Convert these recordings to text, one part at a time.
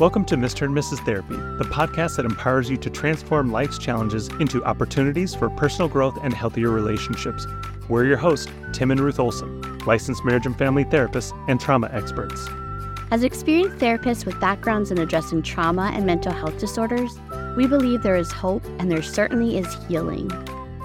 Welcome to Mr. and Mrs. Therapy, the podcast that empowers you to transform life's challenges into opportunities for personal growth and healthier relationships. We're your hosts, Tim and Ruth Olson, licensed marriage and family therapists and trauma experts. As experienced therapists with backgrounds in addressing trauma and mental health disorders, we believe there is hope and there certainly is healing.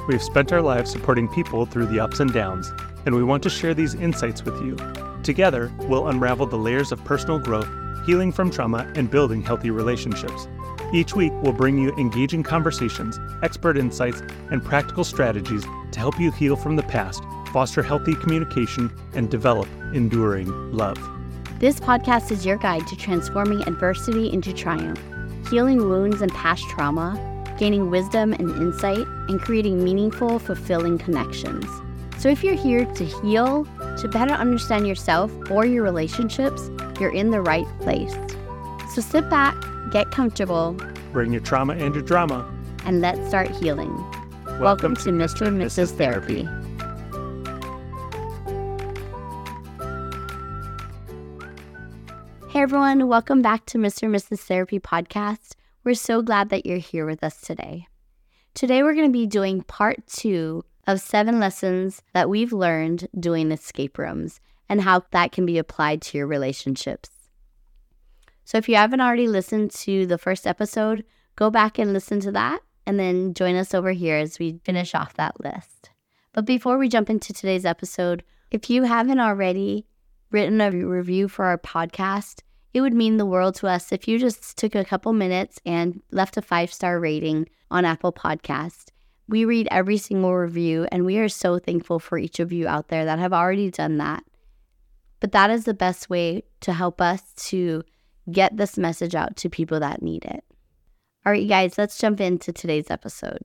We've spent our lives supporting people through the ups and downs, and we want to share these insights with you. Together, we'll unravel the layers of personal growth healing from trauma, and building healthy relationships. Each week, we'll bring you engaging conversations, expert insights, and practical strategies to help you heal from the past, foster healthy communication, and develop enduring love. This podcast is your guide to transforming adversity into triumph, healing wounds and past trauma, gaining wisdom and insight, and creating meaningful, fulfilling connections. So, if you're here to heal, to better understand yourself or your relationships, you're in the right place. So sit back, get comfortable, bring your trauma and your drama, and let's start healing. Welcome, Welcome to Mr. and Mrs. Therapy. Hey everyone, welcome back to Mr. and Mrs. Therapy podcast. We're so glad that you're here with us today. Today we're going to be doing part two of seven lessons that we've learned doing escape rooms and how that can be applied to your relationships. So, if you haven't already listened to the first episode, go back and listen to that and then join us over here as we finish off that list. But before we jump into today's episode, if you haven't already written a review for our podcast, it would mean the world to us if you just took a couple minutes and left a five star rating on Apple Podcast. We read every single review, and we are so thankful for each of you out there that have already done that. But that is the best way to help us to get this message out to people that need it. All right, guys, let's jump into today's episode.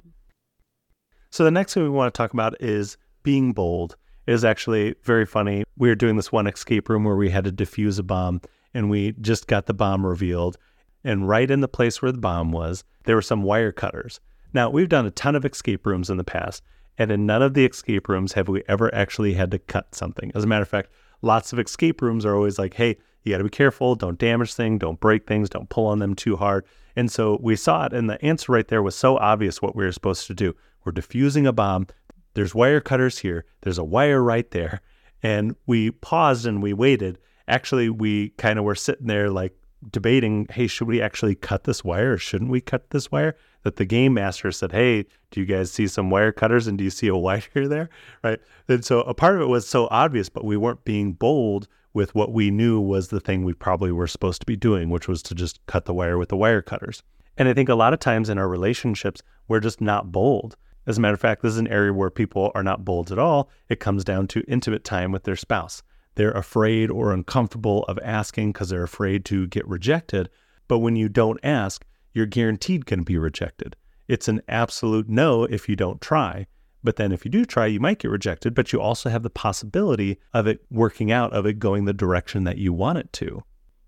So, the next thing we want to talk about is being bold. It is actually very funny. We were doing this one escape room where we had to defuse a bomb, and we just got the bomb revealed. And right in the place where the bomb was, there were some wire cutters. Now, we've done a ton of escape rooms in the past, and in none of the escape rooms have we ever actually had to cut something. As a matter of fact, lots of escape rooms are always like, hey, you got to be careful, don't damage things, don't break things, don't pull on them too hard. And so we saw it, and the answer right there was so obvious what we were supposed to do. We're diffusing a bomb. There's wire cutters here, there's a wire right there. And we paused and we waited. Actually, we kind of were sitting there like debating, hey, should we actually cut this wire or shouldn't we cut this wire? that the game master said, Hey, do you guys see some wire cutters and do you see a wire there? Right. And so a part of it was so obvious, but we weren't being bold with what we knew was the thing we probably were supposed to be doing, which was to just cut the wire with the wire cutters. And I think a lot of times in our relationships, we're just not bold. As a matter of fact, this is an area where people are not bold at all. It comes down to intimate time with their spouse. They're afraid or uncomfortable of asking because they're afraid to get rejected. But when you don't ask, you're guaranteed going to be rejected. It's an absolute no if you don't try. But then if you do try, you might get rejected, but you also have the possibility of it working out, of it going the direction that you want it to.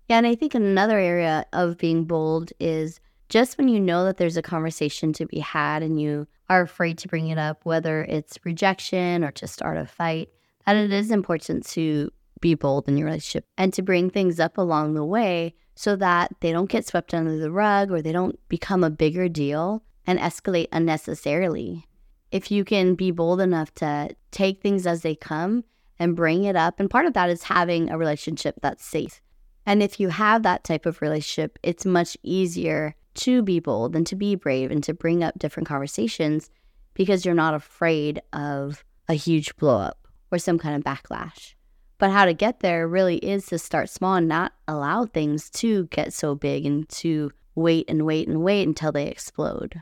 Yeah, and I think another area of being bold is just when you know that there's a conversation to be had and you are afraid to bring it up, whether it's rejection or to start a fight, that it is important to be bold in your relationship and to bring things up along the way so that they don't get swept under the rug or they don't become a bigger deal and escalate unnecessarily. If you can be bold enough to take things as they come and bring it up, and part of that is having a relationship that's safe. And if you have that type of relationship, it's much easier to be bold and to be brave and to bring up different conversations because you're not afraid of a huge blowup or some kind of backlash. But how to get there really is to start small and not allow things to get so big and to wait and wait and wait until they explode.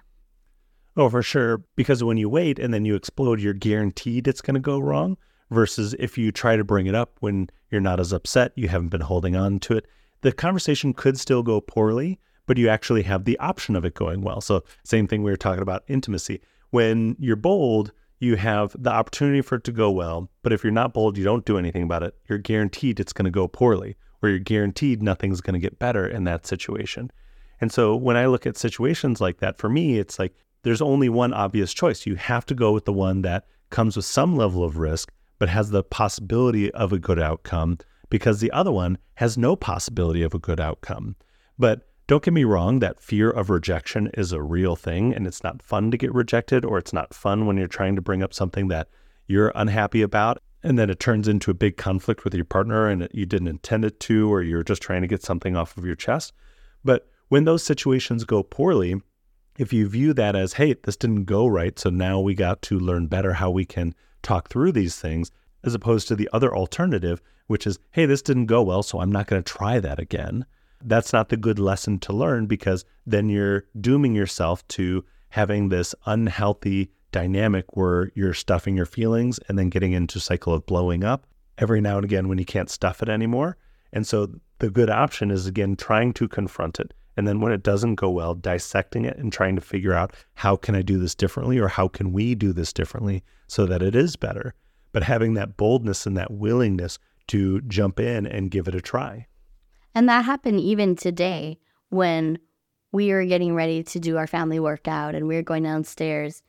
Oh, for sure. Because when you wait and then you explode, you're guaranteed it's going to go wrong. Versus if you try to bring it up when you're not as upset, you haven't been holding on to it, the conversation could still go poorly, but you actually have the option of it going well. So, same thing we were talking about intimacy. When you're bold, you have the opportunity for it to go well. But if you're not bold, you don't do anything about it, you're guaranteed it's going to go poorly, or you're guaranteed nothing's going to get better in that situation. And so when I look at situations like that, for me, it's like there's only one obvious choice. You have to go with the one that comes with some level of risk, but has the possibility of a good outcome because the other one has no possibility of a good outcome. But Don't get me wrong, that fear of rejection is a real thing, and it's not fun to get rejected, or it's not fun when you're trying to bring up something that you're unhappy about, and then it turns into a big conflict with your partner and you didn't intend it to, or you're just trying to get something off of your chest. But when those situations go poorly, if you view that as, hey, this didn't go right, so now we got to learn better how we can talk through these things, as opposed to the other alternative, which is, hey, this didn't go well, so I'm not going to try that again. That's not the good lesson to learn because then you're dooming yourself to having this unhealthy dynamic where you're stuffing your feelings and then getting into a cycle of blowing up every now and again when you can't stuff it anymore. And so the good option is again trying to confront it. And then when it doesn't go well, dissecting it and trying to figure out how can I do this differently or how can we do this differently so that it is better. But having that boldness and that willingness to jump in and give it a try. And that happened even today when we were getting ready to do our family workout and we were going downstairs.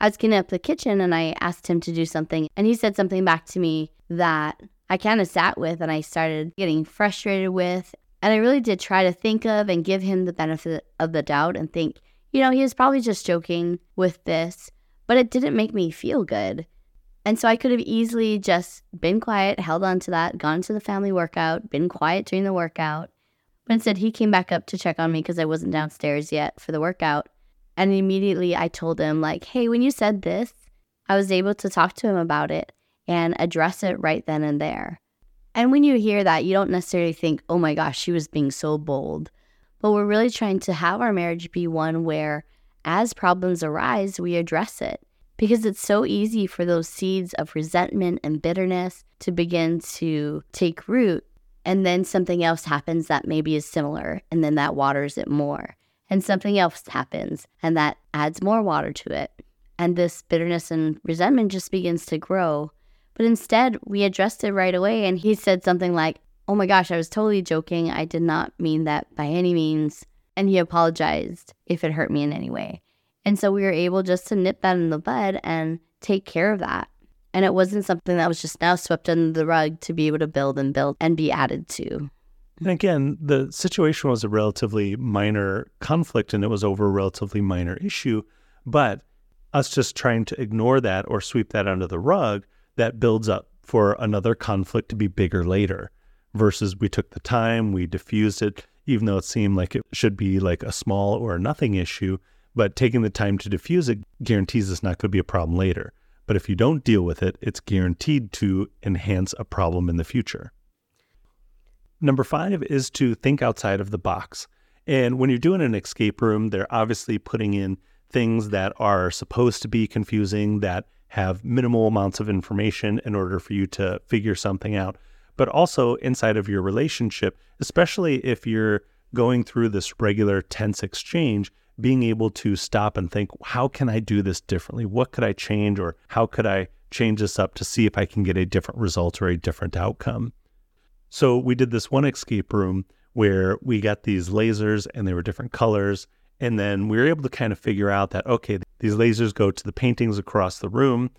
I was getting up the kitchen and I asked him to do something, and he said something back to me that I kind of sat with and I started getting frustrated with. And I really did try to think of and give him the benefit of the doubt and think, you know, he was probably just joking with this, but it didn't make me feel good. And so I could have easily just been quiet, held on to that, gone to the family workout, been quiet during the workout. But instead, he came back up to check on me because I wasn't downstairs yet for the workout. And immediately I told him, like, hey, when you said this, I was able to talk to him about it and address it right then and there. And when you hear that, you don't necessarily think, oh my gosh, she was being so bold. But we're really trying to have our marriage be one where, as problems arise, we address it because it's so easy for those seeds of resentment and bitterness to begin to take root. And then something else happens that maybe is similar, and then that waters it more. And something else happens, and that adds more water to it. And this bitterness and resentment just begins to grow. But instead, we addressed it right away, and he said something like, Oh my gosh, I was totally joking. I did not mean that by any means. And he apologized if it hurt me in any way. And so we were able just to nip that in the bud and take care of that. And it wasn't something that was just now swept under the rug to be able to build and build and be added to. And again, the situation was a relatively minor conflict and it was over a relatively minor issue. But us just trying to ignore that or sweep that under the rug, that builds up for another conflict to be bigger later. Versus we took the time, we diffused it, even though it seemed like it should be like a small or nothing issue. But taking the time to diffuse it guarantees it's not going to be a problem later. But if you don't deal with it, it's guaranteed to enhance a problem in the future. Number five is to think outside of the box. And when you're doing an escape room, they're obviously putting in things that are supposed to be confusing, that have minimal amounts of information in order for you to figure something out. But also inside of your relationship, especially if you're going through this regular tense exchange, being able to stop and think, how can I do this differently? What could I change? Or how could I change this up to see if I can get a different result or a different outcome? So we did this one escape room where we got these lasers and they were different colors. And then we were able to kind of figure out that, okay, these lasers go to the paintings across the room.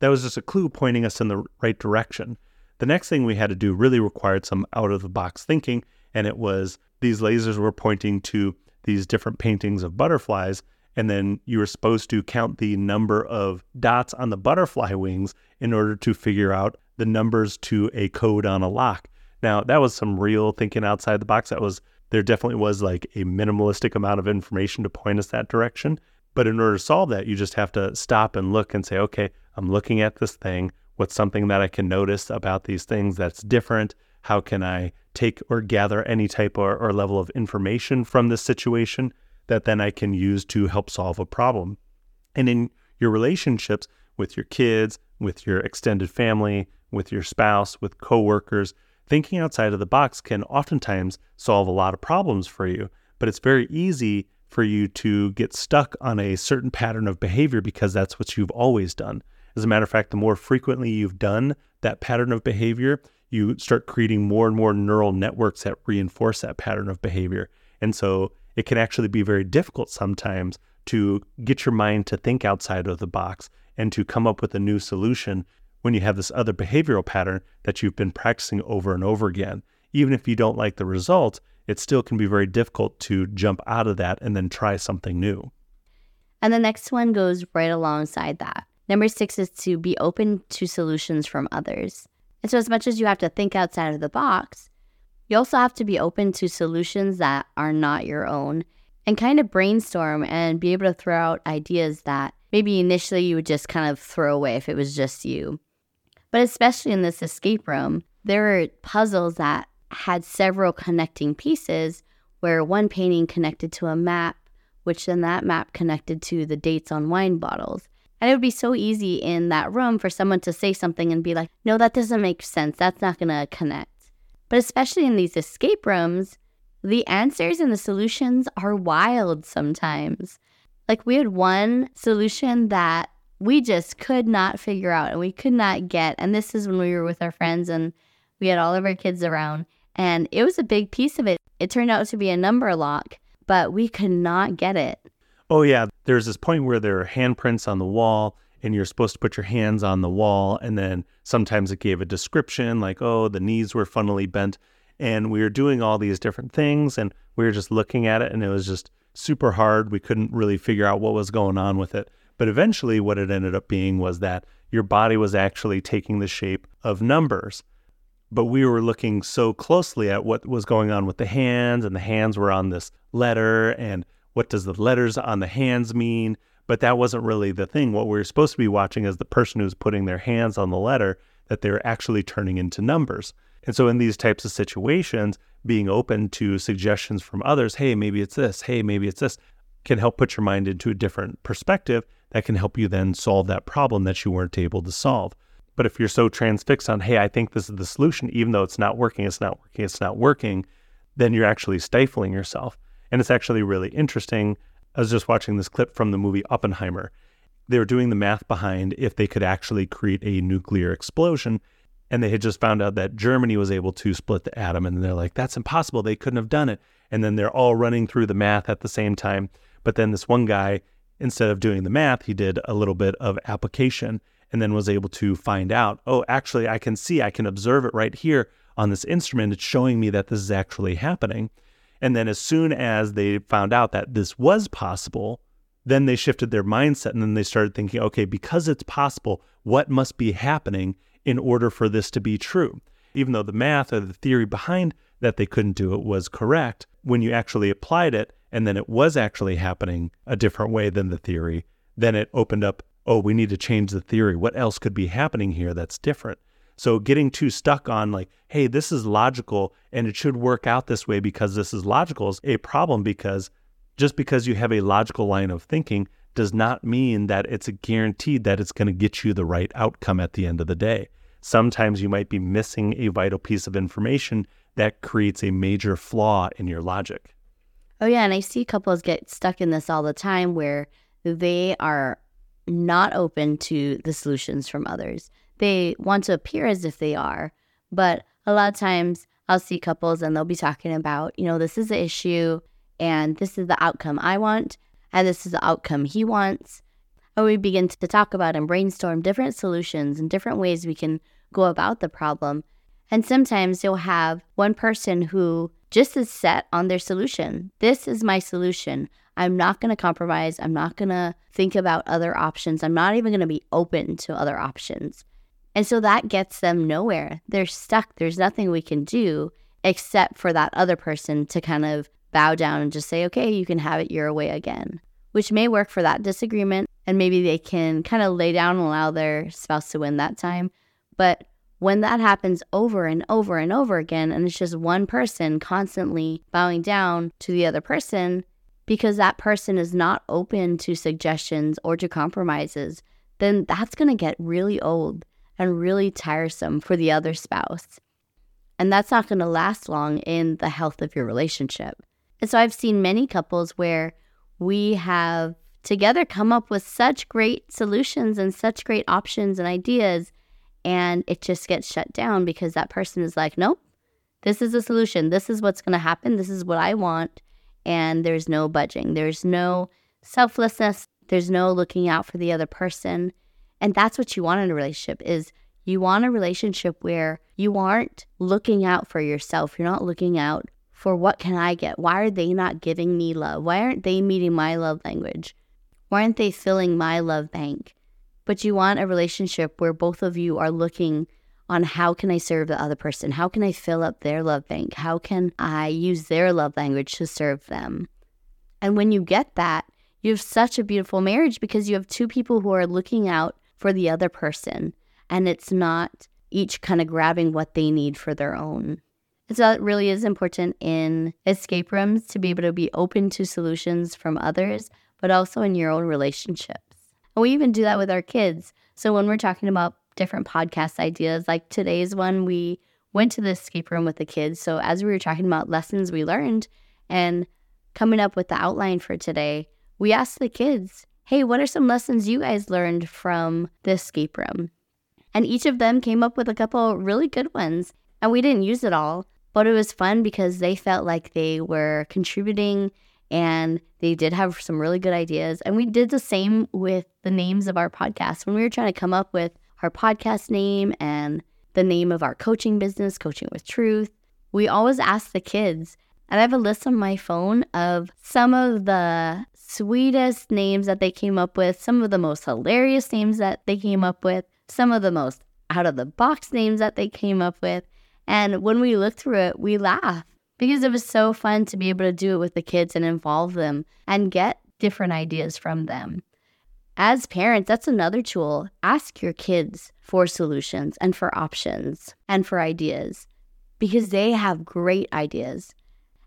That was just a clue pointing us in the right direction. The next thing we had to do really required some out of the box thinking. And it was these lasers were pointing to these different paintings of butterflies. And then you were supposed to count the number of dots on the butterfly wings in order to figure out the numbers to a code on a lock. Now, that was some real thinking outside the box. That was, there definitely was like a minimalistic amount of information to point us that direction. But in order to solve that, you just have to stop and look and say, okay, I'm looking at this thing. What's something that I can notice about these things that's different? How can I take or gather any type or, or level of information from this situation that then I can use to help solve a problem? And in your relationships with your kids, with your extended family, with your spouse, with coworkers, thinking outside of the box can oftentimes solve a lot of problems for you. But it's very easy for you to get stuck on a certain pattern of behavior because that's what you've always done. As a matter of fact, the more frequently you've done that pattern of behavior, you start creating more and more neural networks that reinforce that pattern of behavior. And so it can actually be very difficult sometimes to get your mind to think outside of the box and to come up with a new solution when you have this other behavioral pattern that you've been practicing over and over again. Even if you don't like the result, it still can be very difficult to jump out of that and then try something new. And the next one goes right alongside that. Number six is to be open to solutions from others. And so, as much as you have to think outside of the box, you also have to be open to solutions that are not your own and kind of brainstorm and be able to throw out ideas that maybe initially you would just kind of throw away if it was just you. But especially in this escape room, there were puzzles that had several connecting pieces where one painting connected to a map, which then that map connected to the dates on wine bottles. And it would be so easy in that room for someone to say something and be like, no, that doesn't make sense. That's not going to connect. But especially in these escape rooms, the answers and the solutions are wild sometimes. Like we had one solution that we just could not figure out and we could not get. And this is when we were with our friends and we had all of our kids around. And it was a big piece of it. It turned out to be a number lock, but we could not get it. Oh, yeah. There's this point where there are handprints on the wall and you're supposed to put your hands on the wall. And then sometimes it gave a description like, oh, the knees were funnily bent. And we were doing all these different things and we were just looking at it and it was just super hard. We couldn't really figure out what was going on with it. But eventually, what it ended up being was that your body was actually taking the shape of numbers. But we were looking so closely at what was going on with the hands, and the hands were on this letter, and what does the letters on the hands mean? But that wasn't really the thing. What we were supposed to be watching is the person who's putting their hands on the letter that they're actually turning into numbers. And so, in these types of situations, being open to suggestions from others, hey, maybe it's this, hey, maybe it's this, can help put your mind into a different perspective that can help you then solve that problem that you weren't able to solve. But if you're so transfixed on, hey, I think this is the solution, even though it's not working, it's not working, it's not working, then you're actually stifling yourself. And it's actually really interesting. I was just watching this clip from the movie Oppenheimer. They were doing the math behind if they could actually create a nuclear explosion. And they had just found out that Germany was able to split the atom. And they're like, that's impossible. They couldn't have done it. And then they're all running through the math at the same time. But then this one guy, instead of doing the math, he did a little bit of application and then was able to find out, oh, actually, I can see, I can observe it right here on this instrument. It's showing me that this is actually happening. And then as soon as they found out that this was possible, then they shifted their mindset and then they started thinking, okay, because it's possible, what must be happening in order for this to be true? Even though the math or the theory behind that they couldn't do it was correct, when you actually applied it and then it was actually happening a different way than the theory, then it opened up, oh, we need to change the theory. What else could be happening here that's different? So getting too stuck on like, hey, this is logical and it should work out this way because this is logical is a problem because just because you have a logical line of thinking does not mean that it's a guaranteed that it's going to get you the right outcome at the end of the day. Sometimes you might be missing a vital piece of information that creates a major flaw in your logic. Oh, yeah. And I see couples get stuck in this all the time where they are not open to the solutions from others they want to appear as if they are. But a lot of times I'll see couples and they'll be talking about, you know, this is the issue and this is the outcome I want and this is the outcome he wants. And we begin to talk about and brainstorm different solutions and different ways we can go about the problem. And sometimes you'll have one person who just is set on their solution. This is my solution. I'm not going to compromise. I'm not going to think about other options. I'm not even going to be open to other options. And so that gets them nowhere. They're stuck. There's nothing we can do except for that other person to kind of bow down and just say, okay, you can have it your way again, which may work for that disagreement. And maybe they can kind of lay down and allow their spouse to win that time. But when that happens over and over and over again, and it's just one person constantly bowing down to the other person because that person is not open to suggestions or to compromises, then that's going to get really old and really tiresome for the other spouse. And that's not going to last long in the health of your relationship. And so I've seen many couples where we have together come up with such great solutions and such great options and ideas, and it just gets shut down because that person is like, nope, this is the solution. This is what's going to happen. This is what I want. And there's no budging, there's no selflessness, there's no looking out for the other person. And that's what you want in a relationship is you want a relationship where you aren't looking out for yourself. You're not looking out for what can I get? Why are they not giving me love? Why aren't they meeting my love language? Why aren't they filling my love bank? But you want a relationship where both of you are looking on how can I serve the other person? How can I fill up their love bank? How can I use their love language to serve them? And when you get that, you have such a beautiful marriage because you have two people who are looking out for the other person and it's not each kind of grabbing what they need for their own. So it really is important in escape rooms to be able to be open to solutions from others, but also in your own relationships. And we even do that with our kids. So when we're talking about different podcast ideas, like today's one, we went to the escape room with the kids. So as we were talking about lessons we learned and coming up with the outline for today, we asked the kids, hey, what are some lessons you guys learned from the escape room? And each of them came up with a couple really good ones. And we didn't use it all, but it was fun because they felt like they were contributing and they did have some really good ideas. And we did the same with the names of our podcasts. When we were trying to come up with our podcast name and the name of our coaching business, Coaching with Truth, we always ask the kids. And I have a list on my phone of some of the sweetest names that they came up with, some of the most hilarious names that they came up with, some of the most out of the box names that they came up with. And when we look through it, we laugh because it was so fun to be able to do it with the kids and involve them and get different ideas from them. As parents, that's another tool. Ask your kids for solutions and for options and for ideas because they have great ideas.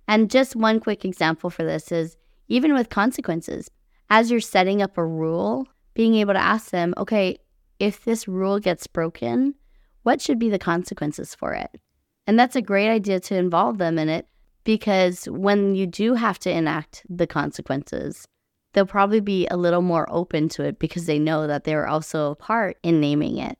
And just one quick example for this is even with consequences, as you're setting up a rule, being able to ask them, okay, if this rule gets broken, what should be the consequences for it? And that's a great idea to involve them in it because when you do have to enact the consequences, they'll probably be a little more open to it because they know that they're also a part in naming it.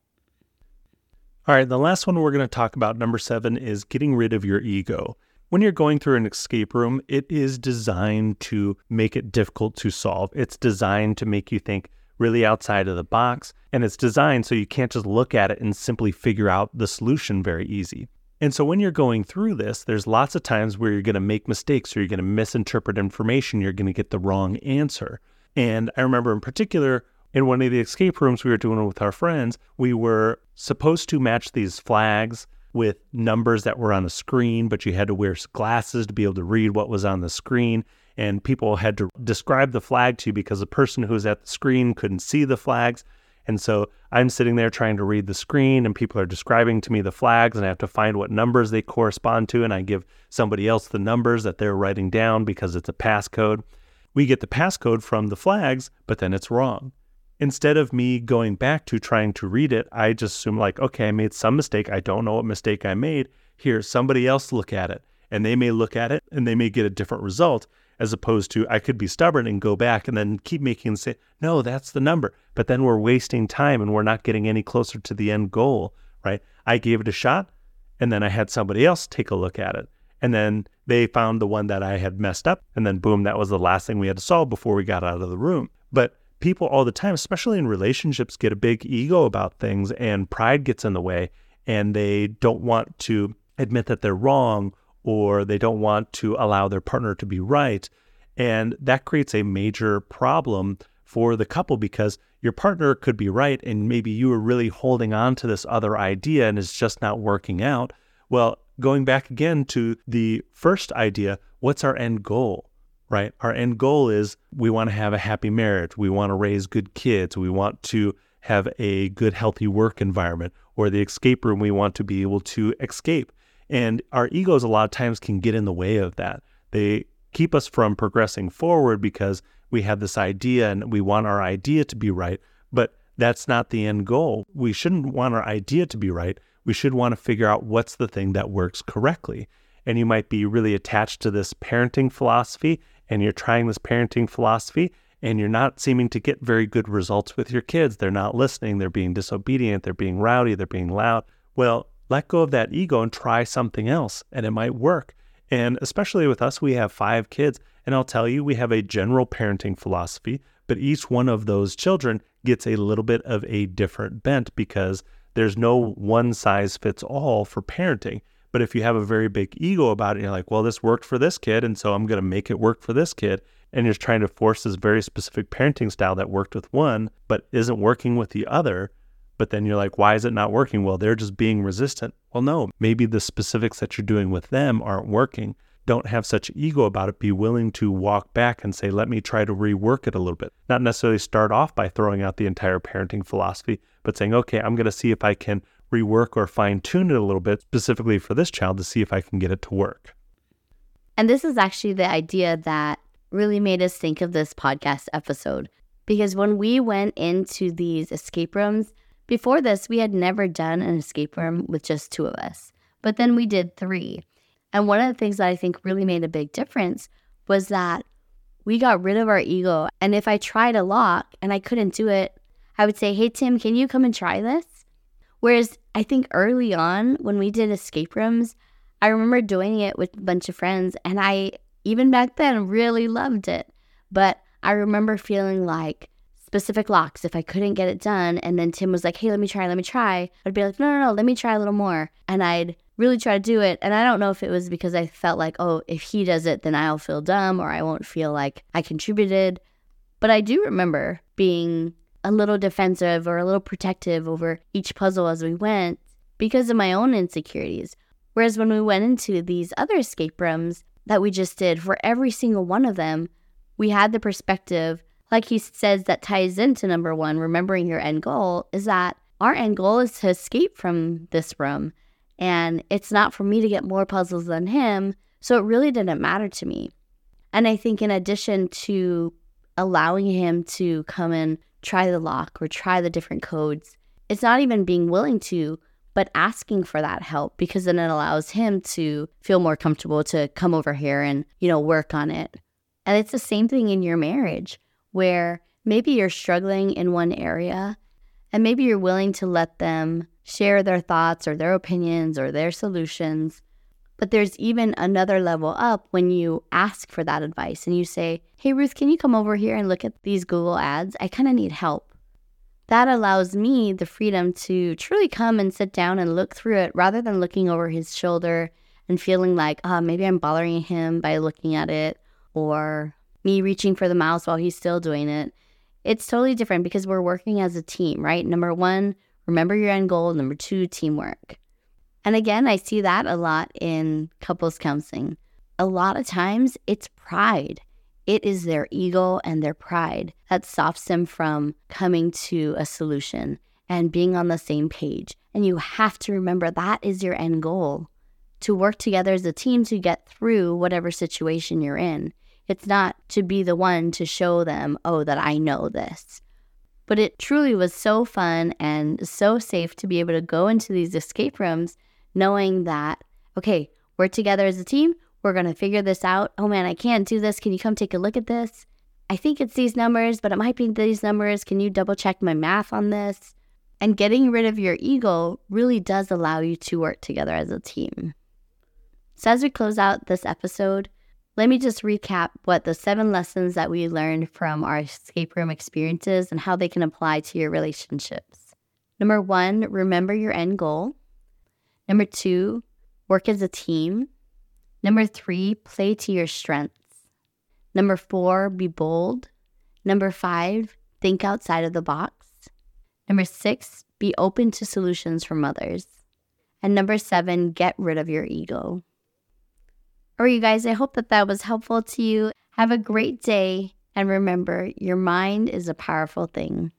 All right, the last one we're going to talk about, number seven, is getting rid of your ego. When you're going through an escape room, it is designed to make it difficult to solve. It's designed to make you think, really outside of the box. And it's designed so you can't just look at it and simply figure out the solution very easy. And so when you're going through this, there's lots of times where you're going to make mistakes or you're going to misinterpret information, you're going to get the wrong answer. And I remember in particular, in one of the escape rooms we were doing with our friends, we were supposed to match these flags with numbers that were on a screen, but you had to wear glasses to be able to read what was on the screen and people had to describe the flag to you because the person who was at the screen couldn't see the flags. And so I'm sitting there trying to read the screen, and people are describing to me the flags, and I have to find what numbers they correspond to. And I give somebody else the numbers that they're writing down because it's a passcode. We get the passcode from the flags, but then it's wrong. Instead of me going back to trying to read it, I just assume, like, okay, I made some mistake. I don't know what mistake I made. Here, somebody else look at it. And they may look at it and they may get a different result as opposed to I could be stubborn and go back and then keep making and say, no, that's the number. But then we're wasting time and we're not getting any closer to the end goal, right? I gave it a shot and then I had somebody else take a look at it. And then they found the one that I had messed up. And then boom, that was the last thing we had to solve before we got out of the room. But people all the time, especially in relationships, get a big ego about things and pride gets in the way and they don't want to admit that they're wrong or they don't want to allow their partner to be right. And that creates a major problem for the couple because your partner could be right and maybe you are really holding on to this other idea and it's just not working out. Well, going back again to the first idea, what's our end goal? Right? Our end goal is we want to have a happy marriage. We want to raise good kids. We want to have a good, healthy work environment. Or the escape room, we want to be able to escape. And our egos, a lot of times, can get in the way of that. They keep us from progressing forward because we have this idea and we want our idea to be right. But that's not the end goal. We shouldn't want our idea to be right. We should want to figure out what's the thing that works correctly. And you might be really attached to this parenting philosophy and you're trying this parenting philosophy and you're not seeming to get very good results with your kids. They're not listening, they're being disobedient, they're being rowdy, they're being loud. Well, let go of that ego and try something else, and it might work. And especially with us, we have five kids. And I'll tell you, we have a general parenting philosophy, but each one of those children gets a little bit of a different bent because there's no one size fits all for parenting. But if you have a very big ego about it, you're like, well, this worked for this kid, and so I'm going to make it work for this kid. And you're trying to force this very specific parenting style that worked with one, but isn't working with the other. But then you're like, why is it not working? Well, they're just being resistant. Well, no, maybe the specifics that you're doing with them aren't working. Don't have such ego about it. Be willing to walk back and say, let me try to rework it a little bit. Not necessarily start off by throwing out the entire parenting philosophy, but saying, okay, I'm going to see if I can rework or fine tune it a little bit specifically for this child to see if I can get it to work. And this is actually the idea that really made us think of this podcast episode. Because when we went into these escape rooms, before this, we had never done an escape room with just two of us, but then we did three. And one of the things that I think really made a big difference was that we got rid of our ego. And if I tried a lock and I couldn't do it, I would say, Hey, Tim, can you come and try this? Whereas I think early on when we did escape rooms, I remember doing it with a bunch of friends and I, even back then, really loved it. But I remember feeling like, specific locks if I couldn't get it done. And then Tim was like, hey, let me try, let me try. I'd be like, no, no, no, let me try a little more. And I'd really try to do it. And I don't know if it was because I felt like, oh, if he does it, then I'll feel dumb or I won't feel like I contributed. But I do remember being a little defensive or a little protective over each puzzle as we went because of my own insecurities. Whereas when we went into these other escape rooms that we just did, for every single one of them, we had the perspective like he says that ties into number one, remembering your end goal, is that our end goal is to escape from this room. And it's not for me to get more puzzles than him. So it really didn't matter to me. And I think, in addition to allowing him to come and try the lock or try the different codes, it's not even being willing to, but asking for that help because then it allows him to feel more comfortable to come over here and, you know, work on it. And it's the same thing in your marriage where maybe you're struggling in one area and maybe you're willing to let them share their thoughts or their opinions or their solutions. But there's even another level up when you ask for that advice and you say, Hey, Ruth, can you come over here and look at these Google ads? I kind of need help. That allows me the freedom to truly come and sit down and look through it rather than looking over his shoulder and feeling like, oh, maybe I'm bothering him by looking at it or me reaching for the mouse while he's still doing it. It's totally different because we're working as a team, right? Number one, remember your end goal. Number two, teamwork. And again, I see that a lot in couples counseling. A lot of times it's pride. It is their ego and their pride that stops them from coming to a solution and being on the same page. And you have to remember that is your end goal to work together as a team to get through whatever situation you're in. It's not to be the one to show them, oh, that I know this. But it truly was so fun and so safe to be able to go into these escape rooms knowing that, okay, we're together as a team. We're going to figure this out. Oh man, I can't do this. Can you come take a look at this? I think it's these numbers, but it might be these numbers. Can you double check my math on this? And getting rid of your ego really does allow you to work together as a team. So, as we close out this episode, let me just recap what the seven lessons that we learned from our escape room experiences and how they can apply to your relationships. Number one, remember your end goal. Number two, work as a team. Number three, play to your strengths. Number four, be bold. Number five, think outside of the box. Number six, be open to solutions from others. And number seven, get rid of your ego. All right, you guys, I hope that that was helpful to you. Have a great day. And remember, your mind is a powerful thing.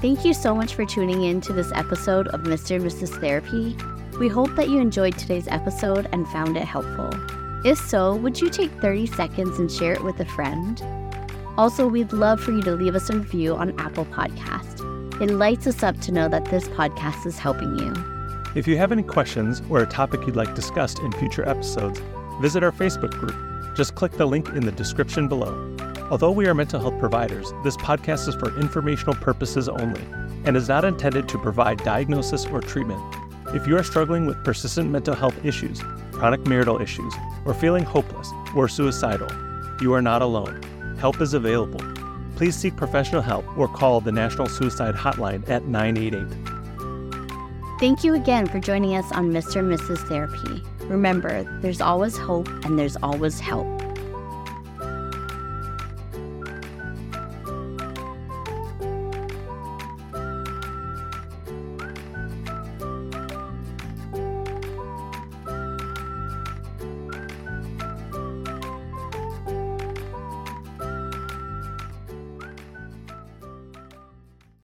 Thank you so much for tuning in to this episode of Mr. and Mrs. Therapy. We hope that you enjoyed today's episode and found it helpful. If so, would you take 30 seconds and share it with a friend? Also, we'd love for you to leave us a review on Apple Podcast. It lights us up to know that this podcast is helping you. If you have any questions or a topic you'd like discussed in future episodes, visit our Facebook group. Just click the link in the description below. Although we are mental health providers, this podcast is for informational purposes only and is not intended to provide diagnosis or treatment. If you are struggling with persistent mental health issues, chronic marital issues, or feeling hopeless or suicidal, you are not alone. Help is available please seek professional help or call the National Suicide Hotline at 988. Thank you again for joining us on Mr. and Mrs. Therapy. Remember, there's always hope and there's always help.